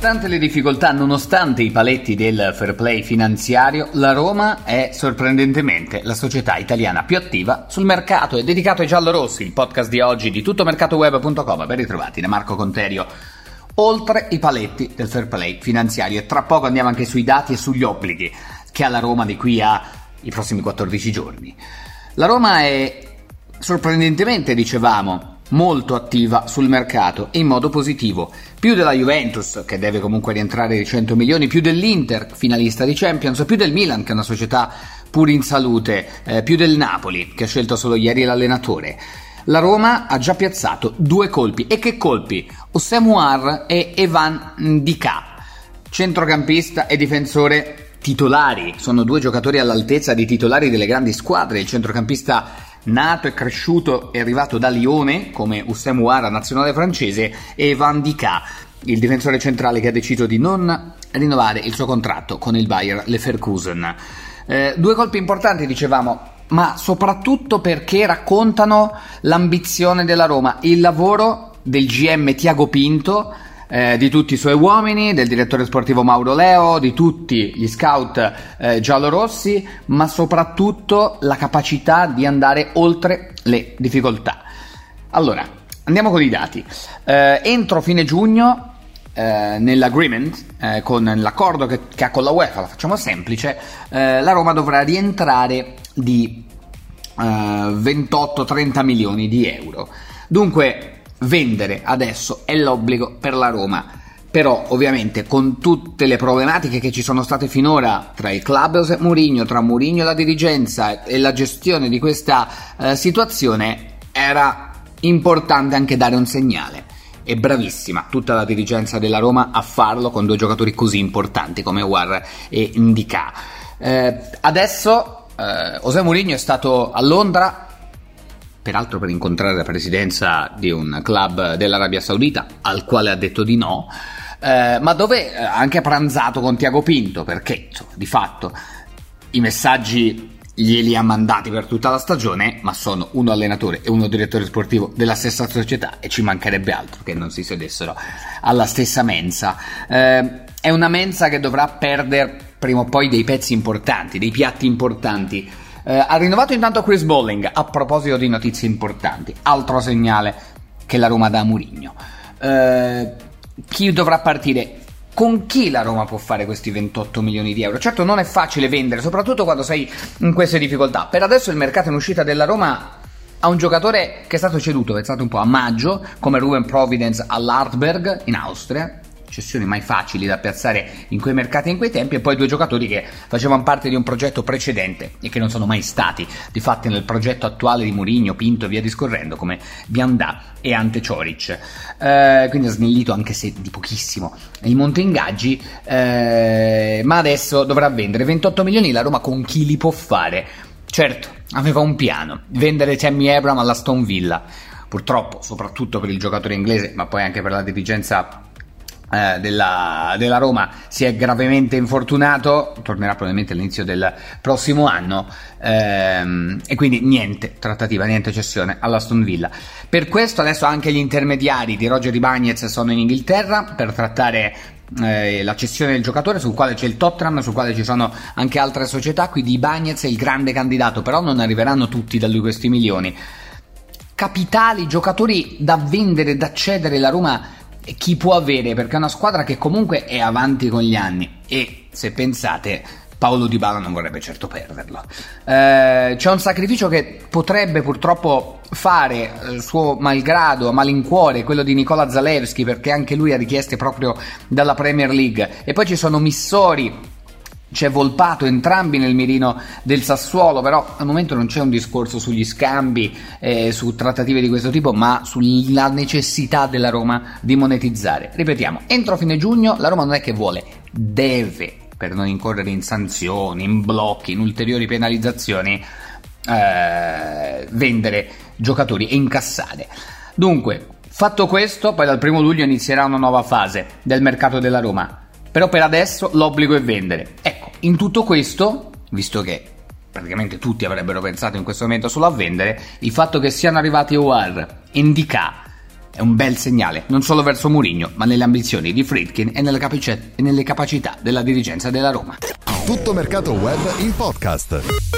Nonostante le difficoltà, nonostante i paletti del fair play finanziario, la Roma è sorprendentemente la società italiana più attiva sul mercato. È dedicato ai giallorossi, il podcast di oggi di tuttomercatoweb.com. Ben ritrovati da Marco Conterio. Oltre i paletti del fair play finanziario, e tra poco andiamo anche sui dati e sugli obblighi che ha la Roma di qui ai prossimi 14 giorni. La Roma è sorprendentemente, dicevamo, molto attiva sul mercato in modo positivo, più della Juventus che deve comunque rientrare di 100 milioni, più dell'Inter finalista di Champions, più del Milan che è una società pur in salute, eh, più del Napoli che ha scelto solo ieri l'allenatore. La Roma ha già piazzato due colpi e che colpi? Osemuar e Evan Ndika, centrocampista e difensore titolari, sono due giocatori all'altezza di titolari delle grandi squadre, il centrocampista nato e cresciuto e arrivato da Lione come Ussem Ouara, nazionale francese, e Van Dika, il difensore centrale che ha deciso di non rinnovare il suo contratto con il Bayer Leverkusen. Eh, due colpi importanti, dicevamo, ma soprattutto perché raccontano l'ambizione della Roma, il lavoro del GM Tiago Pinto eh, di tutti i suoi uomini, del direttore sportivo Mauro Leo, di tutti gli scout eh, giallorossi, ma soprattutto la capacità di andare oltre le difficoltà. Allora, andiamo con i dati. Eh, entro fine giugno eh, nell'agreement, eh, con l'accordo che, che, ha con la UEFA, la facciamo semplice, eh, la Roma dovrà rientrare di eh, 28-30 milioni di euro. Dunque, vendere adesso è l'obbligo per la Roma. Però ovviamente con tutte le problematiche che ci sono state finora tra il club e Mourinho, tra Mourinho e la dirigenza e la gestione di questa eh, situazione era importante anche dare un segnale. È bravissima tutta la dirigenza della Roma a farlo con due giocatori così importanti come War e Ndika. Eh, adesso eh, José Mourinho è stato a Londra peraltro per incontrare la presidenza di un club dell'Arabia Saudita, al quale ha detto di no, eh, ma dove ha anche pranzato con Tiago Pinto, perché insomma, di fatto i messaggi glieli ha mandati per tutta la stagione, ma sono uno allenatore e uno direttore sportivo della stessa società e ci mancherebbe altro che non si sedessero alla stessa mensa. Eh, è una mensa che dovrà perdere prima o poi dei pezzi importanti, dei piatti importanti eh, ha rinnovato intanto Chris Bolling a proposito di notizie importanti. Altro segnale che la Roma dà a Murigno. Eh, chi dovrà partire? Con chi la Roma può fare questi 28 milioni di euro? Certo non è facile vendere, soprattutto quando sei in queste difficoltà. Per adesso il mercato in uscita della Roma ha un giocatore che è stato ceduto, pensate un po', a maggio, come Ruben Providence all'Artberg in Austria, cessioni mai facili da piazzare in quei mercati in quei tempi e poi due giocatori che facevano parte di un progetto precedente e che non sono mai stati di fatto nel progetto attuale di Mourinho, Pinto e via discorrendo come Biandà e Ante Cioric eh, quindi ha snellito anche se di pochissimo il monte ingaggi eh, ma adesso dovrà vendere 28 milioni la Roma con chi li può fare? Certo aveva un piano vendere Tammy Abram alla Stone Villa purtroppo soprattutto per il giocatore inglese ma poi anche per la dirigenza eh, della, della, Roma si è gravemente infortunato, tornerà probabilmente all'inizio del prossimo anno ehm, e quindi niente trattativa, niente cessione all'Aston Villa. Per questo adesso anche gli intermediari di Roger Ibagnez sono in Inghilterra per trattare eh, la cessione del giocatore sul quale c'è il Tottenham, sul quale ci sono anche altre società, quindi Ibagnez è il grande candidato, però non arriveranno tutti da lui questi milioni. Capitali, giocatori da vendere, da cedere, la Roma chi può avere, perché è una squadra che comunque è avanti con gli anni e se pensate Paolo Di Bala non vorrebbe certo perderlo. Eh, c'è un sacrificio che potrebbe purtroppo fare il suo malgrado, malincuore, quello di Nicola Zalewski, perché anche lui ha richieste proprio dalla Premier League. E poi ci sono Missori c'è Volpato, entrambi nel mirino del Sassuolo, però al momento non c'è un discorso sugli scambi, eh, su trattative di questo tipo, ma sulla necessità della Roma di monetizzare. Ripetiamo, entro fine giugno la Roma non è che vuole, deve, per non incorrere in sanzioni, in blocchi, in ulteriori penalizzazioni, eh, vendere giocatori e incassare. Dunque, fatto questo, poi dal primo luglio inizierà una nuova fase del mercato della Roma. Però per adesso l'obbligo è vendere. Ecco, in tutto questo, visto che praticamente tutti avrebbero pensato in questo momento solo a vendere, il fatto che siano arrivati OR e Ndika è un bel segnale, non solo verso Mourinho, ma nelle ambizioni di Friedkin e nelle, capice- e nelle capacità della dirigenza della Roma. Tutto mercato web in podcast.